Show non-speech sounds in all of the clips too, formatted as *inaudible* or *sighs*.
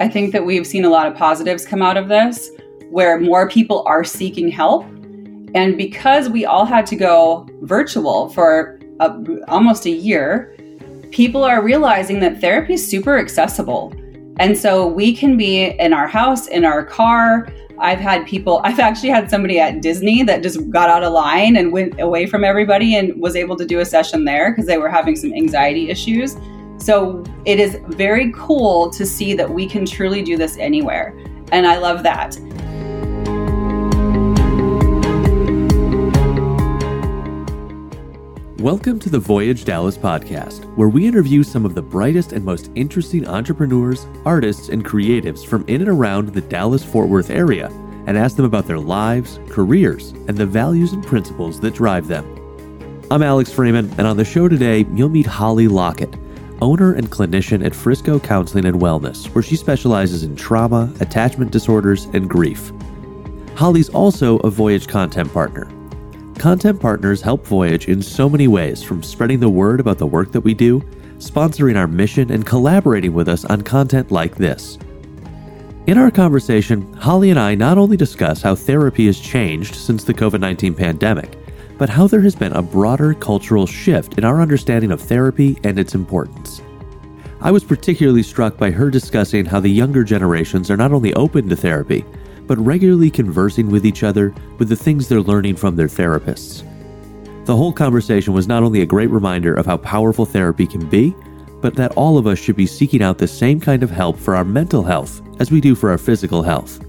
I think that we've seen a lot of positives come out of this where more people are seeking help. And because we all had to go virtual for a, almost a year, people are realizing that therapy is super accessible. And so we can be in our house, in our car. I've had people, *laughs* I've actually had somebody at Disney that just got out of line and went away from everybody and was able to do a session there because they were having some anxiety issues. So it is very cool to see that we can truly do this anywhere. And I love that. Welcome to the Voyage Dallas podcast, where we interview some of the brightest and most interesting entrepreneurs, artists, and creatives from in and around the Dallas Fort Worth area and ask them about their lives, careers, and the values and principles that drive them. I'm Alex Freeman, and on the show today, you'll meet Holly Lockett owner and clinician at Frisco Counseling and Wellness, where she specializes in trauma, attachment disorders, and grief. Holly's also a Voyage content partner. Content partners help Voyage in so many ways, from spreading the word about the work that we do, sponsoring our mission, and collaborating with us on content like this. In our conversation, Holly and I not only discuss how therapy has changed since the COVID 19 pandemic, but how there has been a broader cultural shift in our understanding of therapy and its importance. I was particularly struck by her discussing how the younger generations are not only open to therapy, but regularly conversing with each other with the things they're learning from their therapists. The whole conversation was not only a great reminder of how powerful therapy can be, but that all of us should be seeking out the same kind of help for our mental health as we do for our physical health.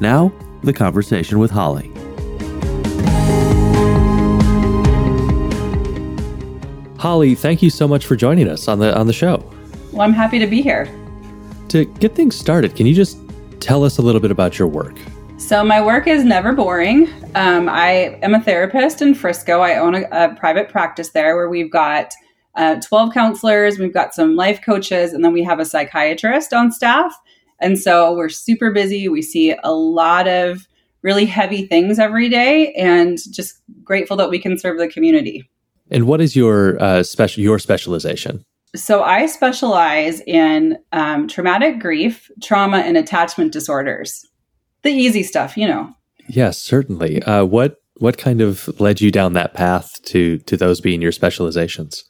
Now, the conversation with Holly. Holly, thank you so much for joining us on the on the show. Well, I'm happy to be here. To get things started, can you just tell us a little bit about your work? So my work is never boring. Um, I am a therapist in Frisco. I own a, a private practice there where we've got uh, 12 counselors, we've got some life coaches, and then we have a psychiatrist on staff. And so we're super busy. We see a lot of really heavy things every day, and just grateful that we can serve the community. And what is your uh, special your specialization? So I specialize in um, traumatic grief, trauma, and attachment disorders. The easy stuff, you know. Yes, certainly. Uh, what what kind of led you down that path to to those being your specializations?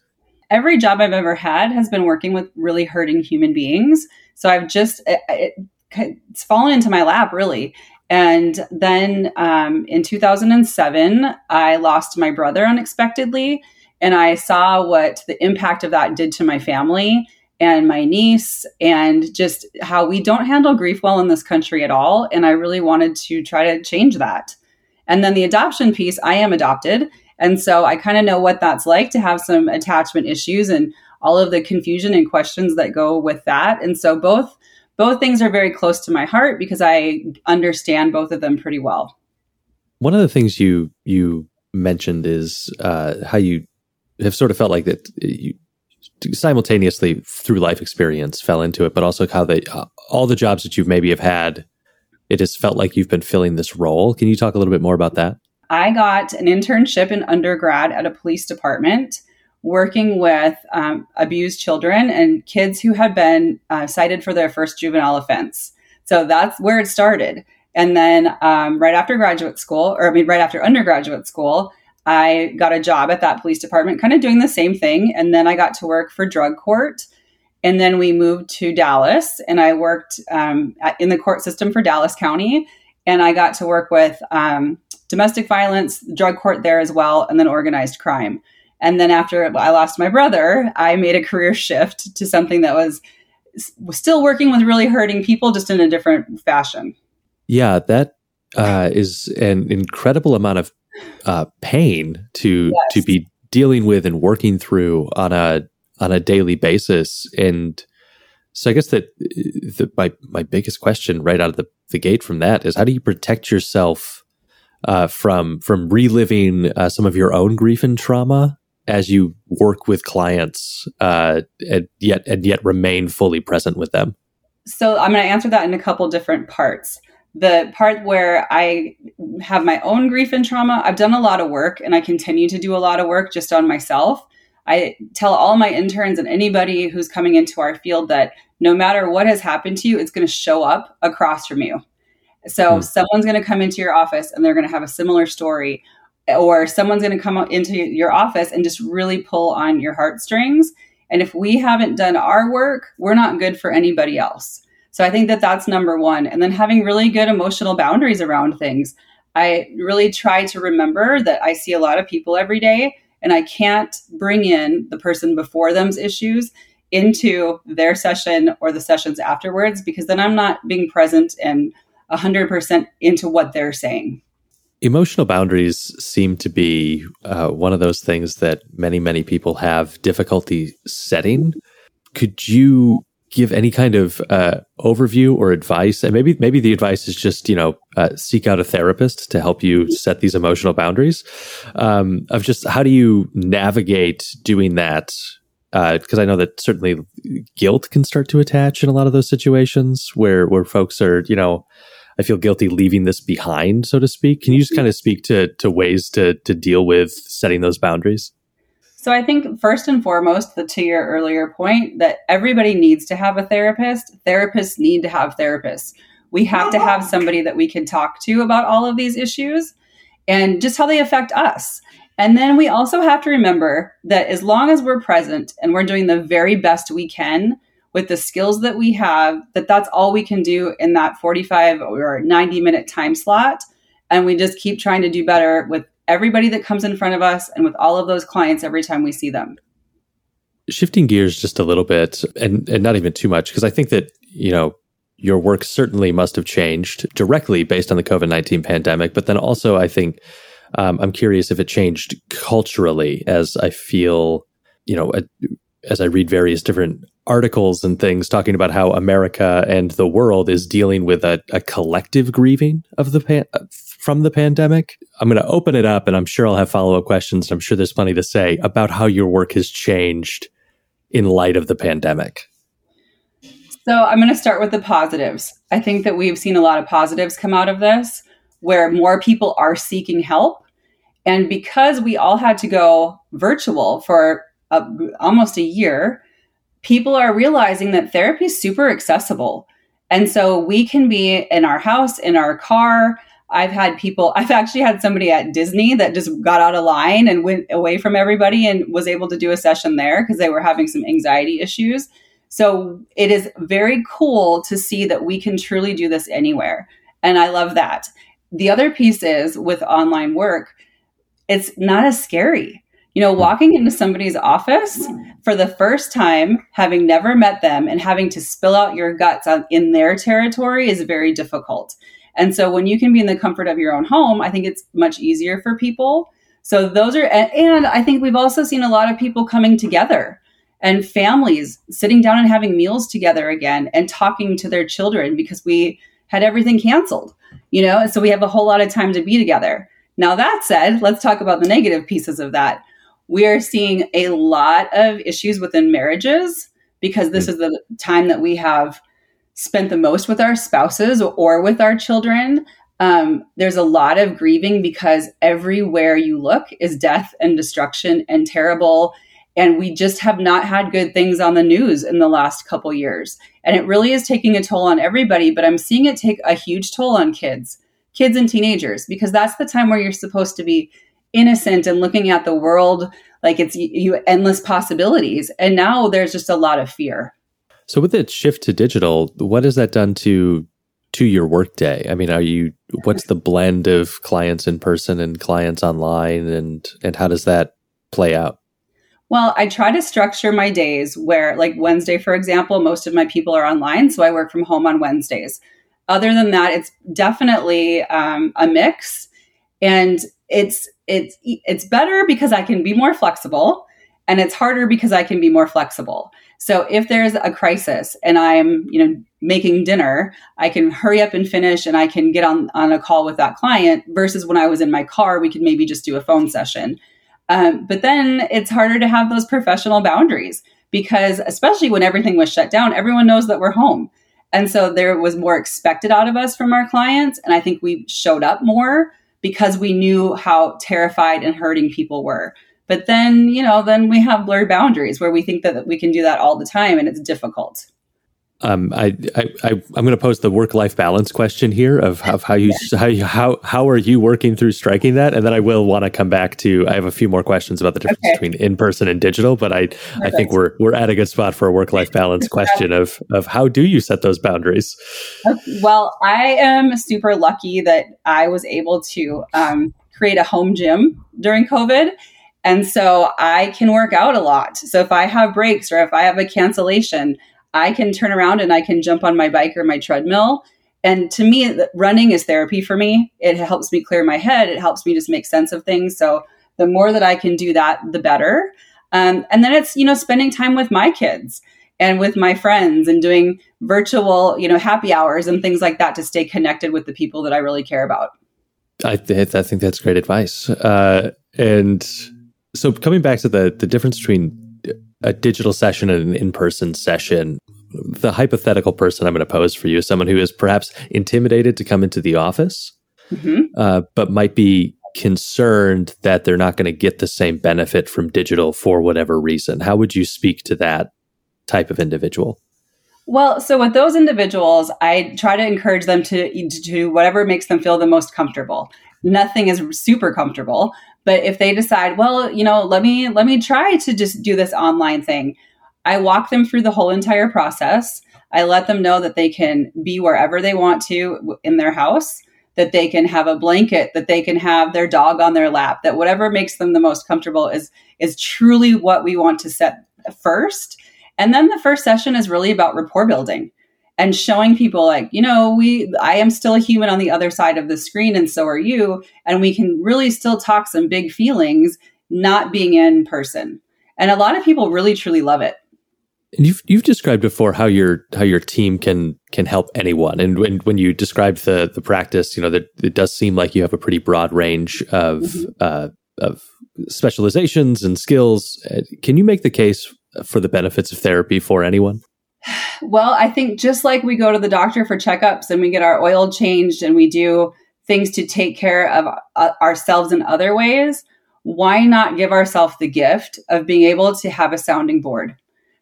Every job I've ever had has been working with really hurting human beings. So I've just it, it, it's fallen into my lap really. And then um, in 2007, I lost my brother unexpectedly. And I saw what the impact of that did to my family and my niece, and just how we don't handle grief well in this country at all. And I really wanted to try to change that. And then the adoption piece, I am adopted. And so I kind of know what that's like to have some attachment issues and all of the confusion and questions that go with that. And so both both things are very close to my heart because I understand both of them pretty well. One of the things you you mentioned is uh, how you have sort of felt like that you simultaneously through life experience fell into it, but also how they uh, all the jobs that you've maybe have had, it has felt like you've been filling this role. Can you talk a little bit more about that? I got an internship in undergrad at a police department working with um, abused children and kids who had been uh, cited for their first juvenile offense. So that's where it started. And then um, right after graduate school, or I mean, right after undergraduate school, I got a job at that police department, kind of doing the same thing. And then I got to work for drug court. And then we moved to Dallas, and I worked um, at, in the court system for Dallas County. And I got to work with um, domestic violence, drug court there as well, and then organized crime. And then after I lost my brother, I made a career shift to something that was, was still working with really hurting people, just in a different fashion. Yeah, that uh, is an incredible amount of uh, pain to yes. to be dealing with and working through on a on a daily basis. And so, I guess that uh, the, my my biggest question right out of the, the gate from that is how do you protect yourself uh, from from reliving uh, some of your own grief and trauma as you work with clients uh, and yet and yet remain fully present with them? So I'm going to answer that in a couple different parts. The part where I have my own grief and trauma, I've done a lot of work and I continue to do a lot of work just on myself. I tell all my interns and anybody who's coming into our field that no matter what has happened to you, it's going to show up across from you. So hmm. someone's going to come into your office and they're going to have a similar story, or someone's going to come into your office and just really pull on your heartstrings. And if we haven't done our work, we're not good for anybody else. So I think that that's number one. And then having really good emotional boundaries around things. I really try to remember that I see a lot of people every day and I can't bring in the person before them's issues into their session or the sessions afterwards because then I'm not being present and 100% into what they're saying. Emotional boundaries seem to be uh, one of those things that many, many people have difficulty setting. Could you give any kind of uh, overview or advice? And maybe, maybe the advice is just you know uh, seek out a therapist to help you set these emotional boundaries. Um, of just how do you navigate doing that because uh, I know that certainly guilt can start to attach in a lot of those situations where where folks are, you know, I feel guilty leaving this behind, so to speak. Can you just mm-hmm. kind of speak to to ways to to deal with setting those boundaries? So I think first and foremost, the to your earlier point that everybody needs to have a therapist. Therapists need to have therapists. We have to have somebody that we can talk to about all of these issues and just how they affect us. And then we also have to remember that as long as we're present and we're doing the very best we can with the skills that we have, that that's all we can do in that 45 or 90 minute time slot. And we just keep trying to do better with everybody that comes in front of us and with all of those clients every time we see them. Shifting gears just a little bit and, and not even too much, because I think that, you know, your work certainly must have changed directly based on the COVID 19 pandemic. But then also, I think um, I'm curious if it changed culturally as I feel, you know, as I read various different articles and things talking about how America and the world is dealing with a, a collective grieving of the pan- uh, from the pandemic. I'm going to open it up, and I'm sure I'll have follow up questions. I'm sure there's plenty to say about how your work has changed in light of the pandemic. So I'm going to start with the positives. I think that we've seen a lot of positives come out of this, where more people are seeking help and because we all had to go virtual for a, almost a year, people are realizing that therapy is super accessible. And so we can be in our house, in our car. I've had people, *laughs* I've actually had somebody at Disney that just got out of line and went away from everybody and was able to do a session there because they were having some anxiety issues. So it is very cool to see that we can truly do this anywhere. And I love that. The other piece is with online work, it's not as scary. You know, walking into somebody's office for the first time, having never met them and having to spill out your guts on, in their territory is very difficult. And so when you can be in the comfort of your own home, I think it's much easier for people. So those are, and I think we've also seen a lot of people coming together and families sitting down and having meals together again and talking to their children because we had everything canceled, you know, so we have a whole lot of time to be together. Now, that said, let's talk about the negative pieces of that. We are seeing a lot of issues within marriages because this is the time that we have spent the most with our spouses or with our children. Um, there's a lot of grieving because everywhere you look is death and destruction and terrible. And we just have not had good things on the news in the last couple years. And it really is taking a toll on everybody, but I'm seeing it take a huge toll on kids kids and teenagers because that's the time where you're supposed to be innocent and looking at the world like it's you endless possibilities. And now there's just a lot of fear. So with the shift to digital what has that done to to your workday? I mean are you what's the blend of clients in person and clients online and and how does that play out? Well i try to structure my days where like wednesday for example most of my people are online so i work from home on wednesdays. Other than that, it's definitely um, a mix, and it's it's it's better because I can be more flexible, and it's harder because I can be more flexible. So if there's a crisis and I'm you know making dinner, I can hurry up and finish, and I can get on on a call with that client. Versus when I was in my car, we could maybe just do a phone session. Um, but then it's harder to have those professional boundaries because especially when everything was shut down, everyone knows that we're home. And so there was more expected out of us from our clients. And I think we showed up more because we knew how terrified and hurting people were. But then, you know, then we have blurred boundaries where we think that we can do that all the time and it's difficult. Um, I, I, I, am going to pose the work-life balance question here of, of how you, how you, how, how are you working through striking that? And then I will want to come back to, I have a few more questions about the difference okay. between in-person and digital, but I, Perfect. I think we're, we're at a good spot for a work-life *laughs* balance question of, of how do you set those boundaries? Well, I am super lucky that I was able to, um, create a home gym during COVID. And so I can work out a lot. So if I have breaks or if I have a cancellation, I can turn around and I can jump on my bike or my treadmill. And to me, running is therapy for me. It helps me clear my head. It helps me just make sense of things. So the more that I can do that, the better. Um, and then it's, you know, spending time with my kids and with my friends and doing virtual, you know, happy hours and things like that to stay connected with the people that I really care about. I, th- I think that's great advice. Uh, and so coming back to the, the difference between a digital session and an in-person session the hypothetical person i'm going to pose for you is someone who is perhaps intimidated to come into the office mm-hmm. uh, but might be concerned that they're not going to get the same benefit from digital for whatever reason how would you speak to that type of individual well, so with those individuals, I try to encourage them to, to do whatever makes them feel the most comfortable. Nothing is super comfortable, but if they decide, well, you know, let me let me try to just do this online thing, I walk them through the whole entire process. I let them know that they can be wherever they want to in their house, that they can have a blanket, that they can have their dog on their lap, that whatever makes them the most comfortable is is truly what we want to set first. And then the first session is really about rapport building and showing people like you know we i am still a human on the other side of the screen and so are you and we can really still talk some big feelings not being in person. And a lot of people really truly love it. And you've you've described before how your how your team can can help anyone. And when when you described the the practice you know that it does seem like you have a pretty broad range of mm-hmm. uh, of specializations and skills. Uh, can you make the case for the benefits of therapy for anyone well, I think just like we go to the doctor for checkups and we get our oil changed and we do things to take care of uh, ourselves in other ways, why not give ourselves the gift of being able to have a sounding board?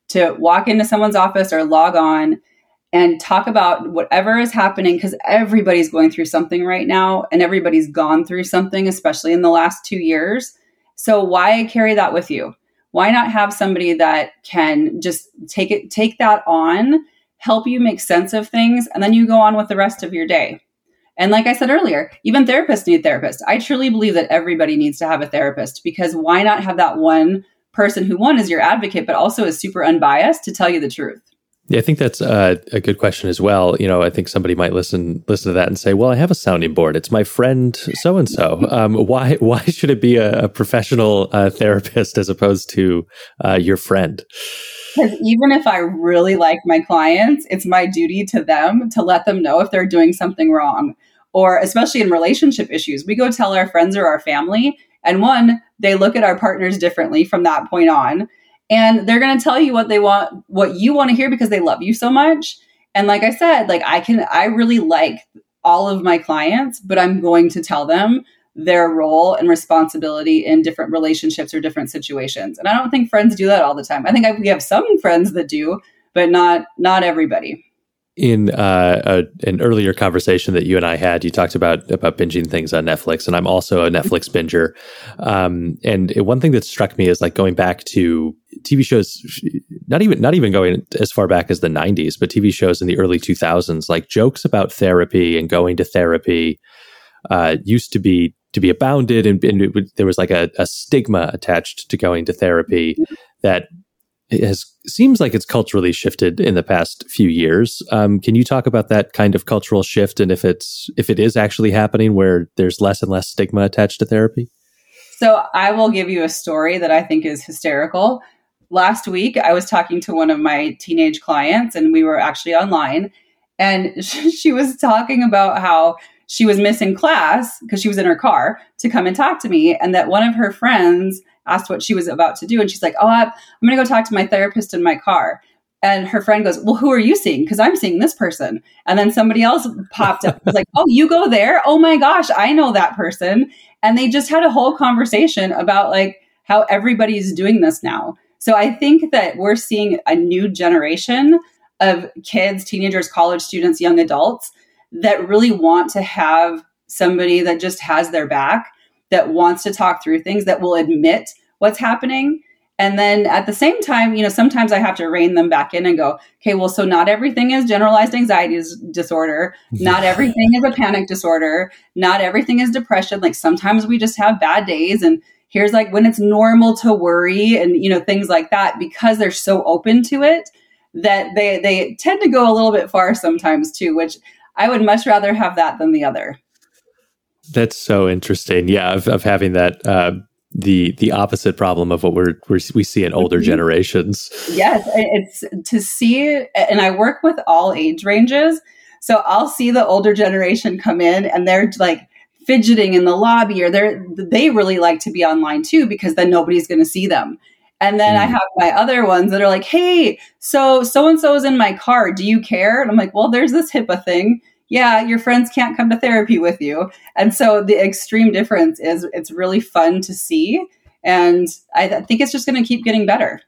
To walk into someone's office or log on and talk about whatever is happening because everybody's going through something right now and everybody's gone through something, especially in the last two years. So, why carry that with you? Why not have somebody that can just take it take that on help you make sense of things and then you go on with the rest of your day? And like i said earlier even therapists need therapists. I truly believe that everybody needs to have a therapist because why not have that one person who one is your advocate but also is super unbiased to tell you the truth yeah, I think that's uh, a good question as well. You know, I think somebody might listen listen to that and say, "Well, I have a sounding board. It's my friend so and so. Why *laughs* why should it be a, a professional uh, therapist as opposed to uh, your friend?" Because even if I really like my clients, it's my duty to them to let them know if they're doing something wrong, or especially in relationship issues, we go tell our friends or our family, and one, they look at our partners differently from that point on and they're going to tell you what they want what you want to hear because they love you so much. And like i said like i can i really like all of my clients but i'm going to tell them their role and responsibility in different relationships or different situations. And i don't think friends do that all the time. I think I, we have some friends that do but not not everybody in uh, a, an earlier conversation that you and I had, you talked about about binging things on Netflix, and I'm also a Netflix binger. Um, and one thing that struck me is like going back to TV shows, not even not even going as far back as the '90s, but TV shows in the early 2000s, like jokes about therapy and going to therapy, uh, used to be to be abounded, and, and would, there was like a, a stigma attached to going to therapy that it has seems like it's culturally shifted in the past few years. Um, can you talk about that kind of cultural shift and if it's if it is actually happening where there's less and less stigma attached to therapy? So I will give you a story that I think is hysterical. Last week, I was talking to one of my teenage clients, and we were actually online, and *laughs* she was talking about how she was missing class because she was in her car to come and talk to me, and that one of her friends asked what she was about to do. And she's like, Oh, I'm going to go talk to my therapist in my car. And her friend goes, Well, who are you seeing? Because I'm seeing this person. And then somebody else popped up, was like, Oh, you go there? Oh my gosh, I know that person. And they just had a whole conversation about like how everybody's doing this now. So I think that we're seeing a new generation of kids, teenagers, college students, young adults that really want to have somebody that just has their back, that wants to talk through things, that will admit what's happening. And then at the same time, you know, sometimes I have to rein them back in and go, okay, well, so not everything is generalized anxiety disorder. Not everything is a panic disorder. Not everything is depression. Like sometimes we just have bad days and here's like when it's normal to worry and you know things like that because they're so open to it that they they tend to go a little bit far sometimes too which i would much rather have that than the other that's so interesting. Yeah of, of having that uh, the the opposite problem of what we're, we're we see in older mm-hmm. generations. Yes it's to see and i work with all age ranges so i'll see the older generation come in and they're like fidgeting in the lobby or they're they really like to be online too because then nobody's going to see them. And then mm. i have my other ones that are like hey so so and so is in my car do you care? And i'm like well there's this hipaa thing yeah your friends can't come to therapy with you and so the extreme difference is it's really fun to see and i, I think it's just going to keep getting better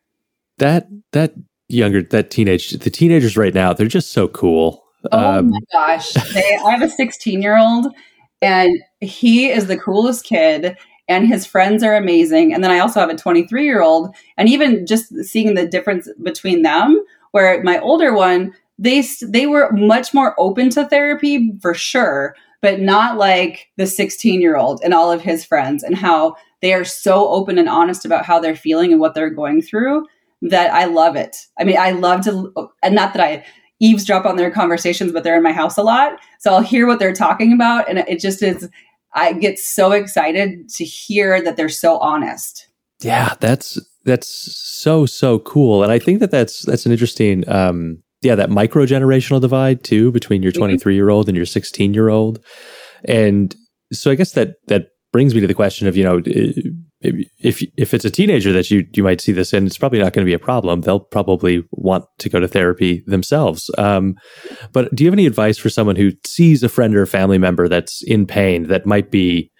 that that younger that teenage the teenagers right now they're just so cool Oh um, my gosh. *laughs* They, I have a 16 year old and he is the coolest kid and his friends are amazing. And then I also have a 23 year old, and even just seeing the difference between them, where my older one, they they were much more open to therapy for sure, but not like the 16 year old and all of his friends, and how they are so open and honest about how they're feeling and what they're going through that I love it. I mean, I love to, and not that I eavesdrop on their conversations, but they're in my house a lot. So I'll hear what they're talking about. And it just is, I get so excited to hear that they're so honest. Yeah, that's, that's so, so cool. And I think that that's, that's an interesting, um, yeah, that micro generational divide too between your mm-hmm. 23 year old and your 16 year old. And so I guess that, that brings me to the question of, you know, if if it's a teenager that you you might see this in, it's probably not going to be a problem. They'll probably want to go to therapy themselves. Um, but do you have any advice for someone who sees a friend or a family member that's in pain that might be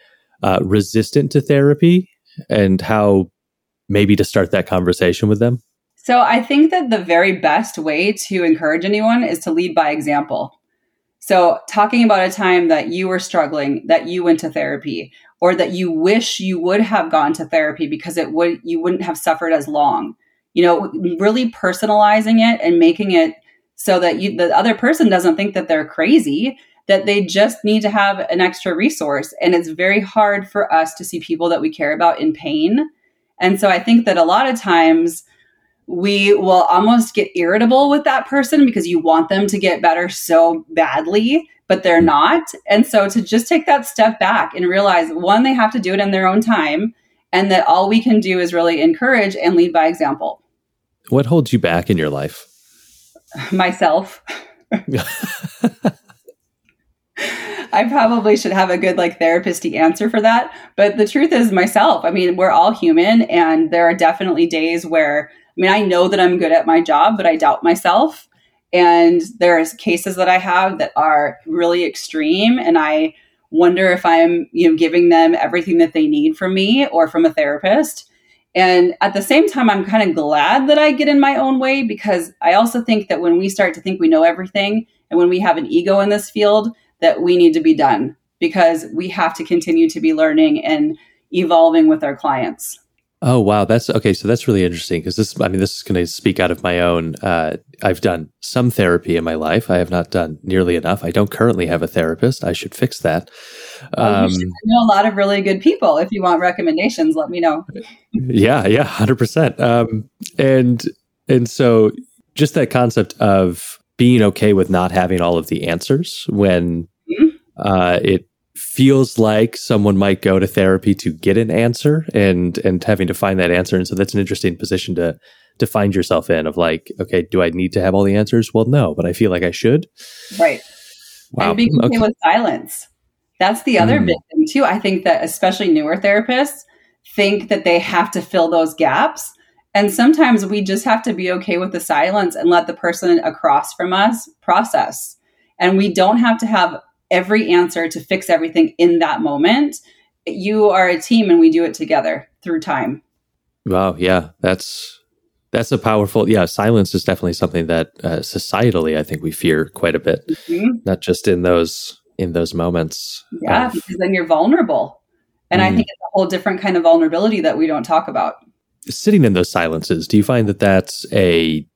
uh, resistant to therapy, and how maybe to start that conversation with them? So I think that the very best way to encourage anyone is to lead by example. So, talking about a time that you were struggling, that you went to therapy, or that you wish you would have gone to therapy because it would you wouldn't have suffered as long. You know, really personalizing it and making it so that you the other person doesn't think that they're crazy, that they just need to have an extra resource. And it's very hard for us to see people that we care about in pain. And so I think that a lot of times we will almost get irritable with that person because you want them to get better so badly, but they're mm-hmm. not. And so to just take that step back and realize one, they have to do it in their own time, and that all we can do is really encourage and lead by example. What holds you back in your life? *sighs* Myself. *laughs* I probably should have a good like therapist answer for that. But the truth is myself. I mean, we're all human and there are definitely days where I mean, I know that I'm good at my job, but I doubt myself. And there's cases that I have that are really extreme and I wonder if I'm, you know, giving them everything that they need from me or from a therapist. And at the same time, I'm kind of glad that I get in my own way because I also think that when we start to think we know everything and when we have an ego in this field, that we need to be done because we have to continue to be learning and evolving with our clients. Oh wow, that's okay. So that's really interesting because this, I mean, this is going to speak out of my own. Uh, I've done some therapy in my life. I have not done nearly enough. I don't currently have a therapist. I should fix that. Um, you know a lot of really good people. If you want recommendations, let me know. yeah, yeah, hundred um, percent. And and so just that concept of being okay with not having all of the answers when mm-hmm. uh, it feels like someone might go to therapy to get an answer and and having to find that answer. And so that's an interesting position to to find yourself in of like okay do i need to have all the answers? Well no but i feel like i should. Right. Wow. and being okay, with silence. That's the other mm. big thing too. I think that especially newer therapists think that they have to fill those gaps. And sometimes we just have to be okay with the silence and let the person across from us process. And we don't have to have every answer to fix everything in that moment. You are a team and we do it together through time. Wow. Yeah. That's that's a powerful. Yeah. Silence is definitely something that uh, societally, I think we fear quite a bit. Mm-hmm. Not just in those in those moments. Yeah, of, because then you're vulnerable, and mm-hmm. I think it's a whole different kind of vulnerability that we don't talk about. Sitting in those silences, do you find that that's a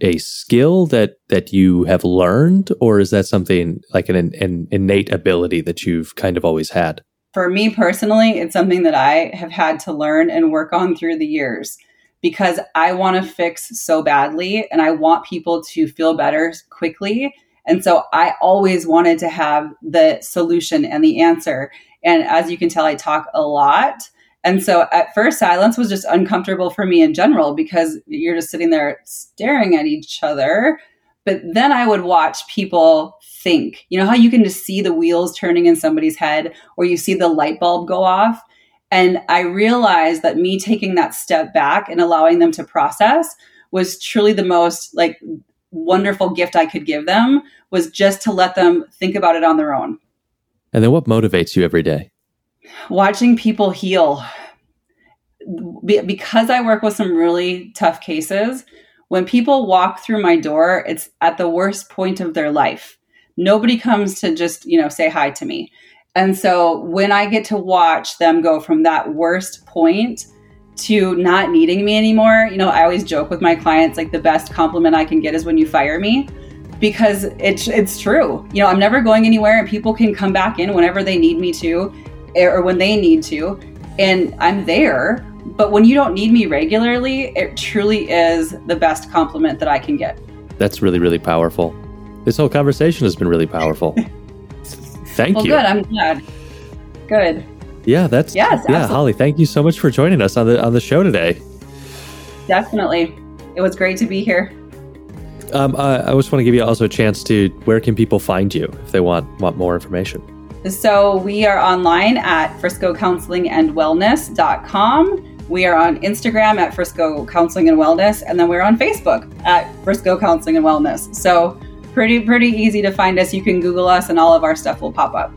a skill that that you have learned, or is that something like an, an innate ability that you've kind of always had? For me personally, it's something that I have had to learn and work on through the years because I want to fix so badly and I want people to feel better quickly. And so I always wanted to have the solution and the answer. And as you can tell, I talk a lot. And so at first, silence was just uncomfortable for me in general because you're just sitting there staring at each other. But then I would watch people think. You know how you can just see the wheels turning in somebody's head or you see the light bulb go off? And I realized that me taking that step back and allowing them to process was truly the most like wonderful gift I could give them was just to let them think about it on their own. And then what motivates you every day? Watching people heal because I work with some really tough cases, when people walk through my door, it's at the worst point of their life. Nobody comes to just, you know, say hi to me. And so when I get to watch them go from that worst point to not needing me anymore, you know, I always joke with my clients like the best compliment I can get is when you fire me because it's it's true. You know, I'm never going anywhere and people can come back in whenever they need me to or when they need to, and I'm there. But when you don't need me regularly, it truly is the best compliment that I can get. That's really, really powerful. This whole conversation has been really powerful. *laughs* Thank well, you. Good. I'm glad. Good. Yeah, that's yes. Yeah, absolutely. Holly, thank you so much for joining us on the on the show today. Definitely, it was great to be here. Um, uh, I just want to give you also a chance to where can people find you if they want want more information. So we are online at friscocounselingandwellness.com. We are on Instagram at Frisco Counseling and Wellness, and then we're on Facebook at Frisco Counseling and Wellness. So pretty pretty easy to find us. You can Google us, and all of our stuff will pop up.